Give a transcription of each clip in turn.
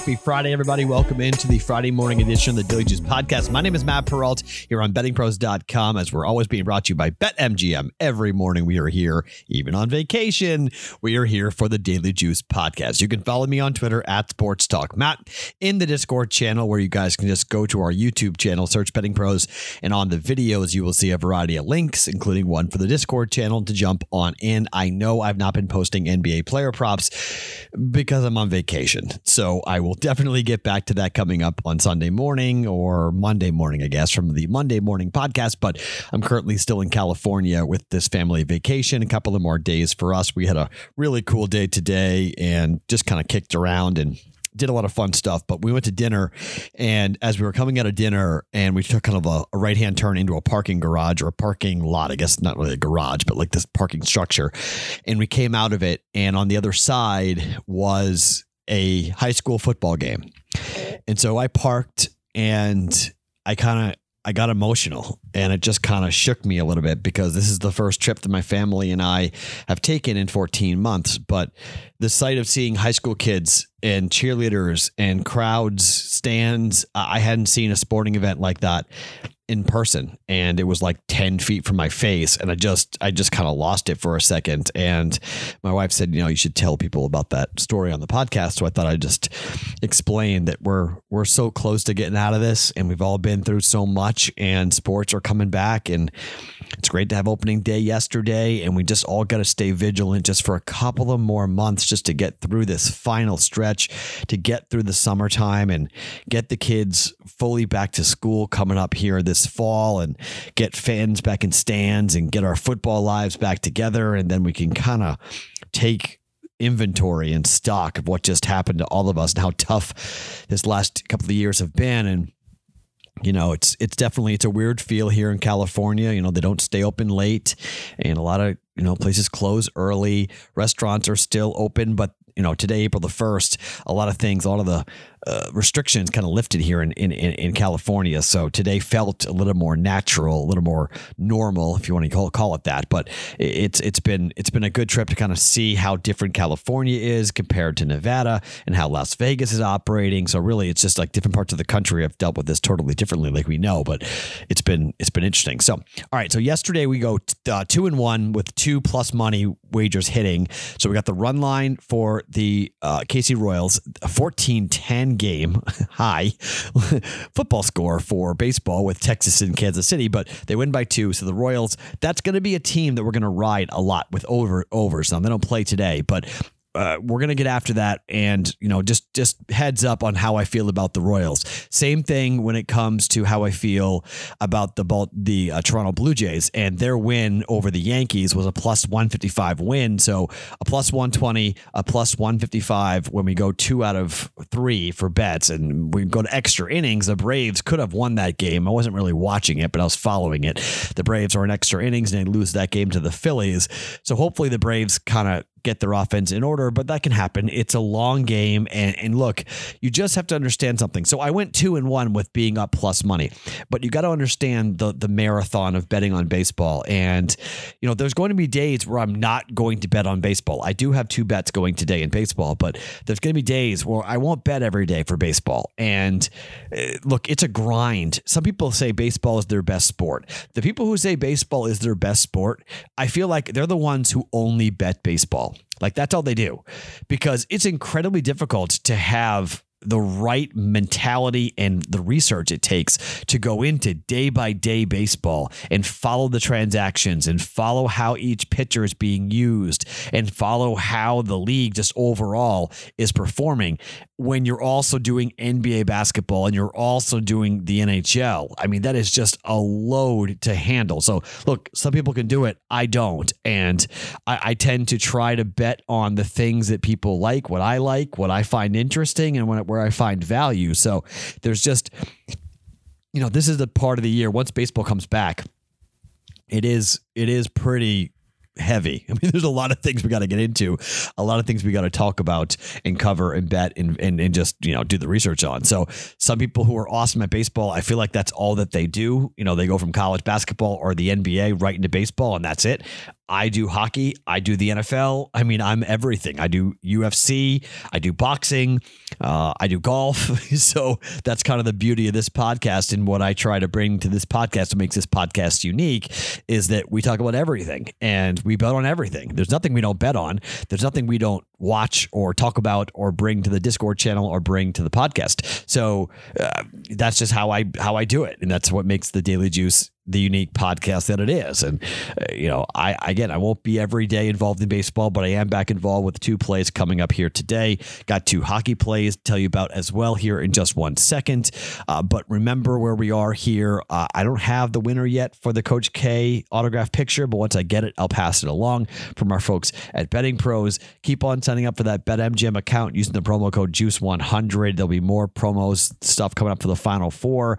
Happy Friday, everybody. Welcome into the Friday morning edition of the Daily Juice podcast. My name is Matt Perrault here on bettingpros.com as we're always being brought to you by BetMGM. Every morning we are here, even on vacation. We are here for the Daily Juice podcast. You can follow me on Twitter at Sports Talk Matt in the Discord channel where you guys can just go to our YouTube channel, search Betting Pros, and on the videos you will see a variety of links, including one for the Discord channel to jump on in. I know I've not been posting NBA player props because I'm on vacation. So I will definitely get back to that coming up on Sunday morning or Monday morning, I guess, from the Monday morning podcast. But I'm currently still in California with this family vacation. A couple of more days for us. We had a really cool day today and just kind of kicked around and did a lot of fun stuff, but we went to dinner. And as we were coming out of dinner, and we took kind of a, a right hand turn into a parking garage or a parking lot, I guess not really a garage, but like this parking structure. And we came out of it, and on the other side was a high school football game. And so I parked and I kind of I got emotional and it just kind of shook me a little bit because this is the first trip that my family and I have taken in 14 months. But the sight of seeing high school kids and cheerleaders and crowds, stands, I hadn't seen a sporting event like that in person and it was like 10 feet from my face and i just i just kind of lost it for a second and my wife said you know you should tell people about that story on the podcast. So i thought i'd just explain that we're we're so close to getting out of this and we've all been through so much and sports are coming back and it's great to have opening day yesterday and we just all got to stay vigilant just for a couple of more months just to get through this final stretch to get through the summertime and get the kids fully back to school coming up here this this fall and get fans back in stands and get our football lives back together. And then we can kind of take inventory and stock of what just happened to all of us and how tough this last couple of years have been. And you know, it's it's definitely it's a weird feel here in California. You know, they don't stay open late, and a lot of you know places close early. Restaurants are still open, but you know today, April the first, a lot of things, a lot of the uh, restrictions kind of lifted here in, in, in California. So today felt a little more natural, a little more normal, if you want to call, call it that. But it's it's been it's been a good trip to kind of see how different California is compared to Nevada and how Las Vegas is operating. So really, it's just like different parts of the country have dealt with this totally differently, like we know. But it's been it's been interesting. So all right, so yesterday we go uh, two and one with two plus money wagers hitting. So we got the run line for the uh, KC Royals, 14 10 game high football score for baseball with Texas and Kansas City, but they win by two. So the Royals, that's going to be a team that we're going to ride a lot with over overs. Now they don't play today, but uh, we're gonna get after that, and you know, just just heads up on how I feel about the Royals. Same thing when it comes to how I feel about the the uh, Toronto Blue Jays and their win over the Yankees was a plus one fifty five win. So a plus one twenty, a plus one fifty five when we go two out of three for bets, and we go to extra innings. The Braves could have won that game. I wasn't really watching it, but I was following it. The Braves are in extra innings and they lose that game to the Phillies. So hopefully the Braves kind of get their offense in order, but that can happen. It's a long game. And, and look, you just have to understand something. So I went two and one with being up plus money, but you got to understand the, the marathon of betting on baseball. And, you know, there's going to be days where I'm not going to bet on baseball. I do have two bets going today in baseball, but there's going to be days where I won't bet every day for baseball. And uh, look, it's a grind. Some people say baseball is their best sport. The people who say baseball is their best sport, I feel like they're the ones who only bet baseball. Like that's all they do. Because it's incredibly difficult to have the right mentality and the research it takes to go into day by day baseball and follow the transactions and follow how each pitcher is being used and follow how the league just overall is performing when you're also doing NBA basketball and you're also doing the NHL. I mean, that is just a load to handle. So, look, some people can do it. I don't. And I, I tend to try to bet on the things that people like, what I like, what I find interesting, and when, where I find value. So, there's just, you know, this is the part of the year once baseball comes back. It is it is pretty heavy. I mean, there's a lot of things we got to get into, a lot of things we got to talk about and cover and bet and, and, and just, you know, do the research on. So some people who are awesome at baseball, I feel like that's all that they do. You know, they go from college basketball or the NBA right into baseball and that's it. I do hockey, I do the NFL. I mean, I'm everything. I do UFC, I do boxing, uh, I do golf. so that's kind of the beauty of this podcast. And what I try to bring to this podcast, what makes this podcast unique, is that we talk about everything and we bet on everything. There's nothing we don't bet on. There's nothing we don't watch or talk about or bring to the Discord channel or bring to the podcast. So uh, that's just how I how I do it, and that's what makes the Daily Juice the unique podcast that it is. And uh, you know, I again, I won't be every day involved in baseball, but I am back involved with two plays coming up here today. Got two hockey plays to tell you about as well here in just one second. Uh, but remember where we are here. Uh, I don't have the winner yet for the Coach K autograph picture, but once I get it, I'll pass it along from our folks at Betting Pros. Keep on signing up for that BetMGM account using the promo code Juice100. There'll be more promos stuff coming up for the Final Four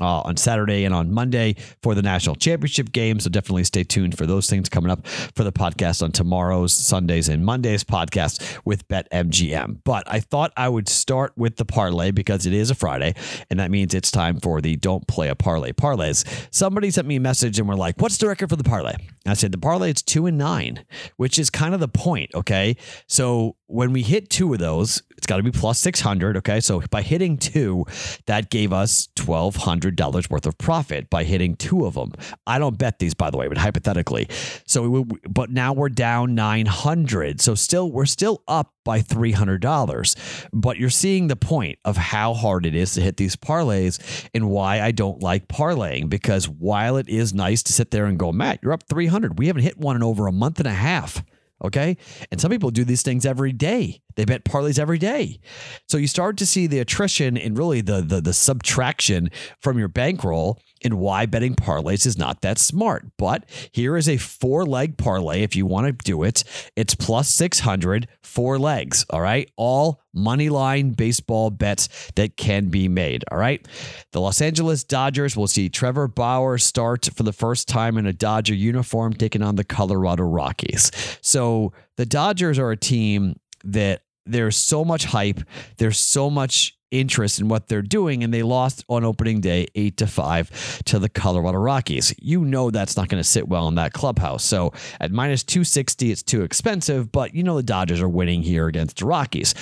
uh, on Saturday and on Monday for the national championship game. So definitely stay tuned for those things coming up for the podcast on tomorrow's, Sundays, and Mondays podcast with BetMGM. But I thought I would start with the parlay because it is a Friday, and that means it's time for the Don't Play a Parlay parlays. Somebody sent me a message and we're like, "What's the record for the parlay?" I said the parlay it's two and nine, which is kind of the point. Okay, so when we hit two of those, it's got to be plus 600. Okay. So by hitting two, that gave us $1,200 worth of profit by hitting two of them. I don't bet these, by the way, but hypothetically. So, we, but now we're down 900. So still, we're still up by $300. But you're seeing the point of how hard it is to hit these parlays and why I don't like parlaying. Because while it is nice to sit there and go, Matt, you're up 300, we haven't hit one in over a month and a half. Okay. And some people do these things every day. They bet parlays every day. So you start to see the attrition and really the, the, the subtraction from your bankroll and why betting parlays is not that smart. But here is a four leg parlay if you want to do it. It's plus 600, four legs. All right. All money line baseball bets that can be made. All right. The Los Angeles Dodgers will see Trevor Bauer start for the first time in a Dodger uniform, taking on the Colorado Rockies. So the Dodgers are a team that there's so much hype, there's so much interest in what they're doing, and they lost on opening day eight to five to the Colorado Rockies. You know that's not going to sit well in that clubhouse. So at minus 260, it's too expensive, but you know the Dodgers are winning here against the Rockies.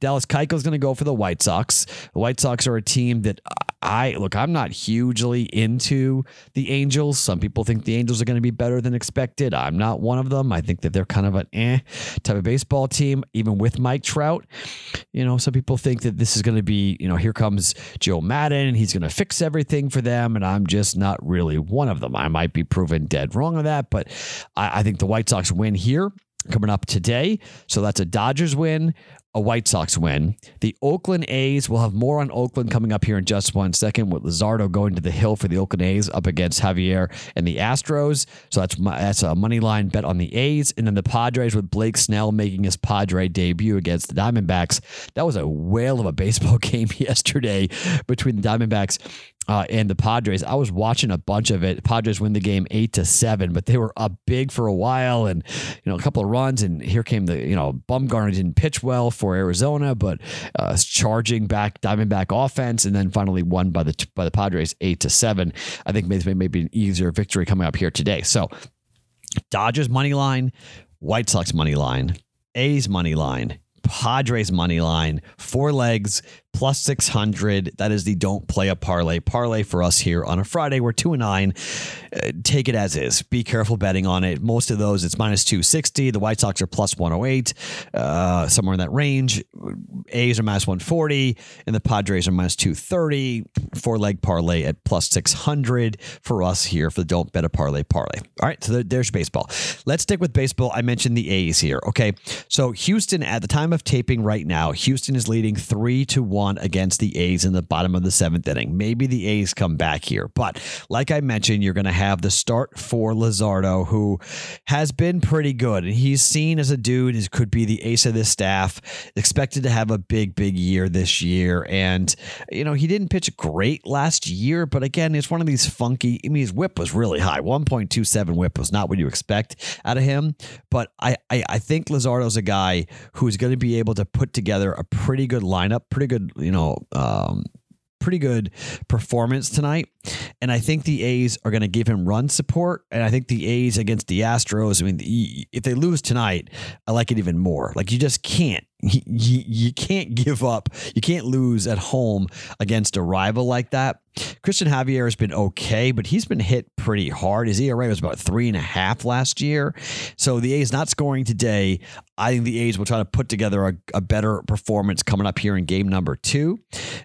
Dallas Keuchel is going to go for the White Sox. The White Sox are a team that I look, I'm not hugely into the Angels. Some people think the Angels are going to be better than expected. I'm not one of them. I think that they're kind of an eh type of baseball team, even with Mike Trout. You know, some people think that this is going to be you know, here comes Joe Maddon and he's going to fix everything for them. And I'm just not really one of them. I might be proven dead wrong on that, but I, I think the White Sox win here coming up today. So that's a Dodgers win, a White Sox win. The Oakland A's will have more on Oakland coming up here in just one second with Luzardo going to the hill for the Oakland A's up against Javier and the Astros. So that's my, that's a money line bet on the A's. And then the Padres with Blake Snell making his Padre debut against the Diamondbacks. That was a whale of a baseball game yesterday between the Diamondbacks uh, and the Padres. I was watching a bunch of it. Padres win the game eight to seven, but they were up big for a while, and you know a couple of runs, and here came the you know Bumgarner didn't pitch well for Arizona, but uh, charging back Diamondback offense, and then finally won by the by the Padres eight to seven. I think maybe maybe an easier victory coming up here today. So Dodgers money line, White Sox money line, A's money line. Padres money line, four legs, plus 600. That is the don't play a parlay. Parlay for us here on a Friday. We're 2 and 9. Uh, take it as is. Be careful betting on it. Most of those, it's minus 260. The White Sox are plus 108, uh, somewhere in that range. A's are minus 140, and the Padres are minus 230. Four leg parlay at plus 600 for us here for the don't bet a parlay parlay. All right, so there's baseball. Let's stick with baseball. I mentioned the A's here. Okay, so Houston, at the time of taping right now, Houston is leading 3 to 1 against the A's in the bottom of the seventh inning. Maybe the A's come back here. But like I mentioned, you're going to have the start for Luzardo, who has been pretty good. And he's seen as a dude who could be the ace of this staff, expected to have a big, big year this year. And, you know, he didn't pitch great last year, but again, it's one of these funky, I mean, his whip was really high. 1.27 whip was not what you expect out of him. But I, I, I think Luzardo's a guy who's going to be able to put together a pretty good lineup, pretty good you know, um, pretty good performance tonight. And I think the A's are going to give him run support. And I think the A's against the Astros, I mean, if they lose tonight, I like it even more. Like you just can't you, you can't give up. You can't lose at home against a rival like that. Cristian Javier has been okay, but he's been hit pretty hard. His ERA was about three and a half last year. So the A's not scoring today. I think the A's will try to put together a, a better performance coming up here in game number two.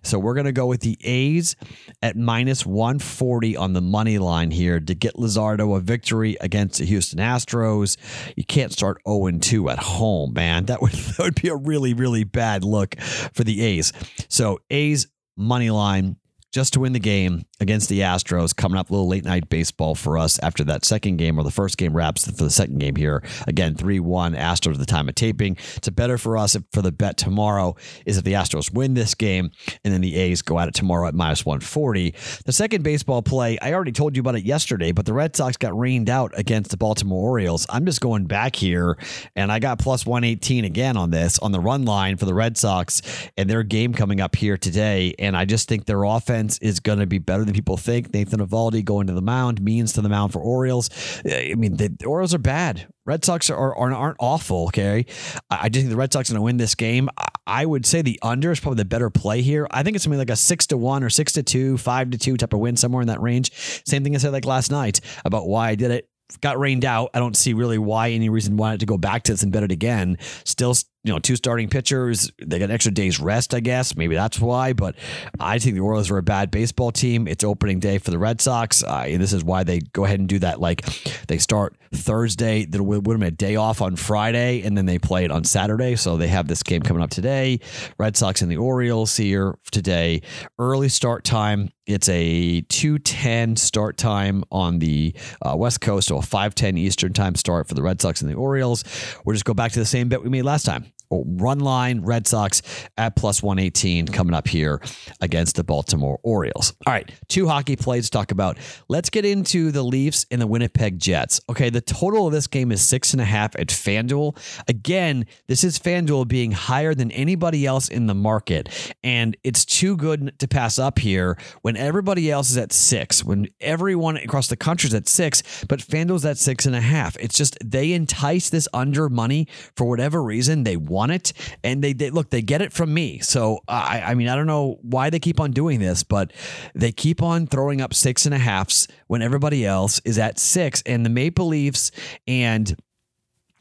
So we're going to go with the A's at minus 140 on the money line here to get Luzardo a victory against the Houston Astros. You can't start 0 2 at home, man. That would, that would be a really, really bad look for the A's. So A's money line just to win the game against the Astros. Coming up, a little late night baseball for us after that second game or the first game wraps for the second game here. Again, 3 1 Astros at the time of taping. It's better for us for the bet tomorrow is if the Astros win this game and then the A's go at it tomorrow at minus 140. The second baseball play, I already told you about it yesterday, but the Red Sox got rained out against the Baltimore Orioles. I'm just going back here and I got plus 118 again on this on the run line for the Red Sox and their game coming up here today. And I just think their offense is going to be better than people think. Nathan Eovaldi going to the mound, Means to the mound for Orioles. I mean, the, the Orioles are bad. Red Sox are, are aren't awful. Okay, I just think the Red Sox are going to win this game. I would say the under is probably the better play here. I think it's something like a six to one or six to two, five to two type of win somewhere in that range. Same thing I said like last night about why I did it got rained out. I don't see really why any reason why to go back to this and bet it again. Still you know, two starting pitchers. They got an extra day's rest, I guess. Maybe that's why. But I think the Orioles are a bad baseball team. It's opening day for the Red Sox. Uh, and this is why they go ahead and do that. Like they start Thursday, they would have a day off on Friday, and then they play it on Saturday. So they have this game coming up today. Red Sox and the Orioles here today. Early start time. It's a 210 start time on the uh, West Coast, so a 510 Eastern time start for the Red Sox and the Orioles. We'll just go back to the same bet we made last time Oh, run line Red Sox at plus 118 coming up here against the Baltimore Orioles. All right, two hockey plays to talk about. Let's get into the Leafs and the Winnipeg Jets. Okay, the total of this game is six and a half at FanDuel. Again, this is FanDuel being higher than anybody else in the market. And it's too good to pass up here when everybody else is at six, when everyone across the country is at six, but FanDuel's at six and a half. It's just they entice this under money for whatever reason. They want want it, and they, they look they get it from me. So I, I mean I don't know why they keep on doing this, but they keep on throwing up six and a halfs when everybody else is at six, and the Maple Leafs and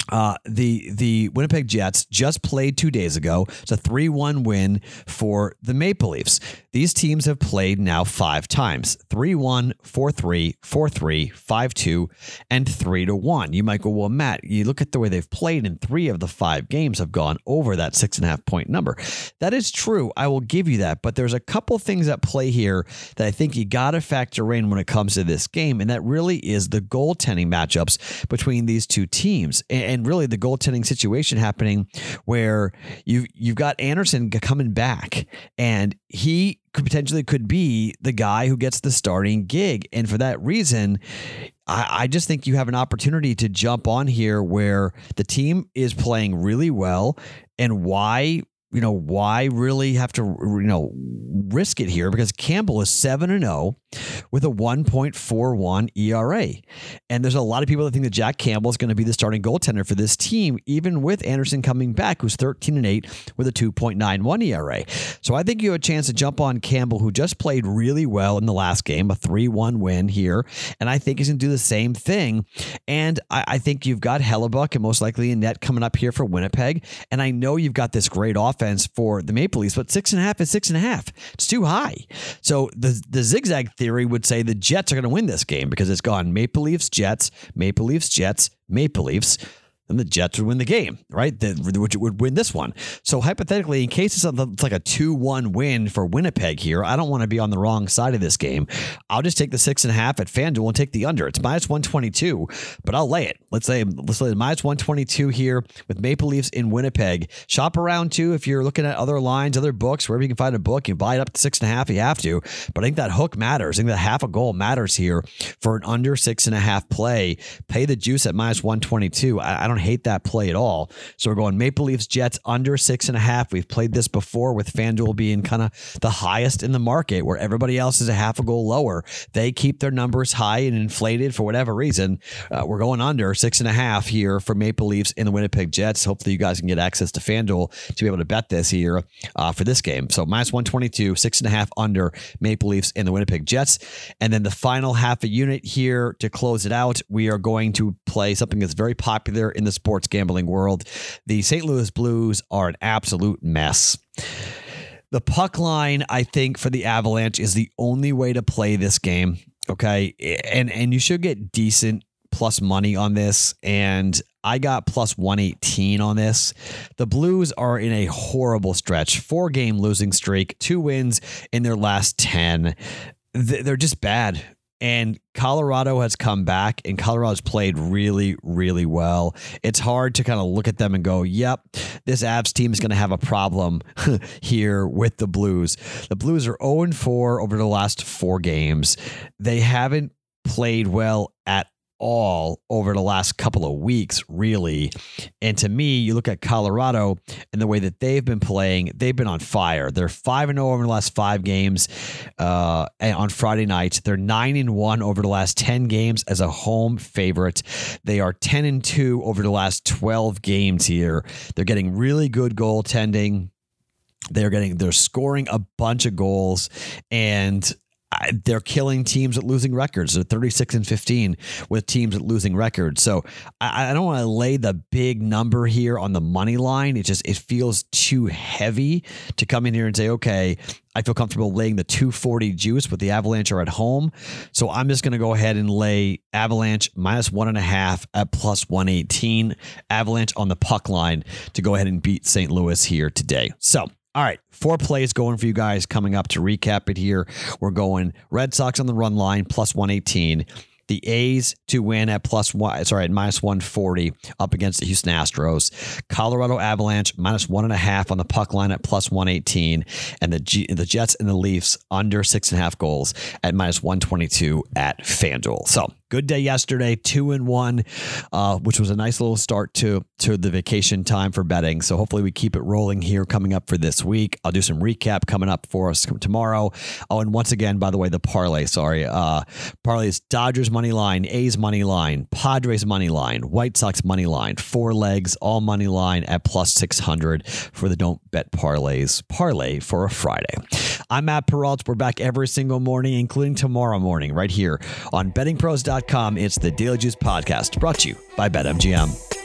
uh, the the Winnipeg Jets just played two days ago. It's a three one win for the Maple Leafs. These teams have played now five times: 3-1, 4-3, 4-3, 5-2, and three to one. You might go, well, Matt, you look at the way they've played, and three of the five games have gone over that six and a half point number. That is true. I will give you that, but there's a couple things at play here that I think you got to factor in when it comes to this game, and that really is the goaltending matchups between these two teams. And and really the goaltending situation happening where you you've got Andersen coming back and he could potentially could be the guy who gets the starting gig. And for that reason, I, I just think you have an opportunity to jump on here where the team is playing really well and why you know, why really have to, you know, risk it here? Because Campbell is 7 and 0 with a 1.41 ERA. And there's a lot of people that think that Jack Campbell is going to be the starting goaltender for this team, even with Andersen coming back, who's 13 and 8 with a 2.91 ERA. So I think you have a chance to jump on Campbell, who just played really well in the last game, a 3 1 win here. And I think he's going to do the same thing. And I, I think you've got Hellebuyck and most likely a net coming up here for Winnipeg. And I know you've got this great offense offense for the Maple Leafs, but six and a half is six and a half. It's too high. So the the zigzag theory would say the Jets are going to win this game because it's gone Maple Leafs, Jets, Maple Leafs, Jets, Maple Leafs then the Jets would win the game, right? The, which would win this one. So hypothetically, in case it's, like a two-one win for Winnipeg here, I don't want to be on the wrong side of this game. I'll just take the six and a half at FanDuel and take the under. It's minus one twenty-two, but I'll lay it. Let's say let's say minus one twenty-two here with Maple Leafs in Winnipeg. Shop around too if you're looking at other lines, other books, wherever you can find a book. You buy it up to six and a half. If You have to, but I think that hook matters. I think that half a goal matters here for an under six and a half play. Pay the juice at minus one twenty-two. I, I don't hate that play at all. So we're going Maple Leafs Jets under six and a half. We've played this before with FanDuel being kind of the highest in the market where everybody else is a half a goal lower. They keep their numbers high and inflated for whatever reason. Uh, we're going under six and a half here for Maple Leafs in the Winnipeg Jets. Hopefully, you guys can get access to FanDuel to be able to bet this here uh, for this game. So minus 122, six and a half under Maple Leafs in the Winnipeg Jets. And then the final half a unit here to close it out, we are going to play something that's very popular in the sports gambling world. The St. Louis Blues are an absolute mess. The puck line, I think, for the Avalanche is the only way to play this game. Okay. And and you should get decent plus money on this. And I got plus 118 on this. The Blues are in a horrible stretch, four game losing streak, two wins in their last 10. They're just bad. And Colorado has come back and Colorado's played really, really well. It's hard to kind of look at them and go, yep, this Avs team is going to have a problem here with the Blues. The Blues are 0 4 over the last four games. They haven't played well at all over the last couple of weeks, really. And to me, you look at Colorado and the way that they've been playing, they've been on fire. They're 5 and 0 over the last five games uh, on Friday night. They're 9 and 1 over the last 10 games as a home favorite. They are 10 and 2 over the last 12 games here. They're getting really good goaltending. They're getting, they're scoring a bunch of goals. And they're killing teams at losing records. They're 36 and 15 with teams at losing records. So I, I don't want to lay the big number here on the money line. It just it feels too heavy to come in here and say, okay, I feel comfortable laying the 240 juice, but the Avalanche are at home. So I'm just going to go ahead and lay Avalanche minus one and a half at plus 118. Avalanche on the puck line to go ahead and beat St. Louis here today. So all right, four plays going for you guys coming up to recap it here. We're going Red Sox on the run line plus 118. The A's to win at plus one, sorry, at minus 140 up against the Houston Astros. Colorado Avalanche minus one and a half on the puck line at plus 118. And the G, the Jets and the Leafs under six and a half goals at minus 122 at FanDuel. So good day yesterday, two and one, uh, which was a nice little start to to the vacation time for betting. So hopefully we keep it rolling here coming up for this week. I'll do some recap coming up for us tomorrow. Oh, and once again, by the way, the parlay. Sorry, uh, parlay is Dodgers money line, A's money line, Padres money line, White Sox money line, four legs, all money line at plus six hundred for the don't bet parlays parlay for a Friday. I'm Matt Perrault. We're back every single morning, including tomorrow morning, right here on BettingPros.com. It's the Daily Juice Podcast brought to you by BetMGM.